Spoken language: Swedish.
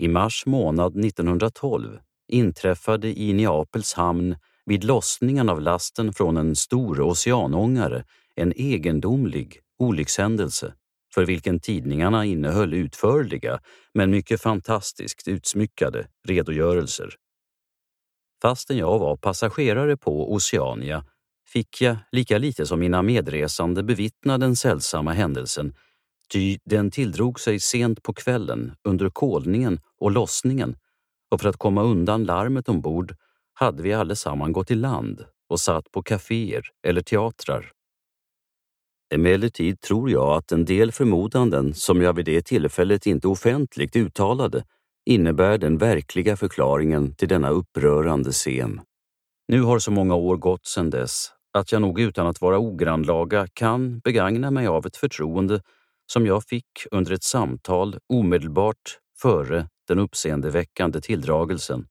I mars månad 1912 inträffade i Neapels hamn vid lossningen av lasten från en stor oceanångare en egendomlig olyckshändelse för vilken tidningarna innehöll utförliga men mycket fantastiskt utsmyckade redogörelser. Fastän jag var passagerare på Oceania fick jag lika lite som mina medresande bevittna den sällsamma händelsen, ty den tilldrog sig sent på kvällen under kolningen och lossningen och för att komma undan larmet ombord hade vi allesamman gått i land och satt på kaféer eller teatrar. Emellertid tror jag att en del förmodanden som jag vid det tillfället inte offentligt uttalade innebär den verkliga förklaringen till denna upprörande scen. Nu har så många år gått sedan dess att jag nog utan att vara ogrannlaga kan begagna mig av ett förtroende som jag fick under ett samtal omedelbart före den uppseendeväckande tilldragelsen.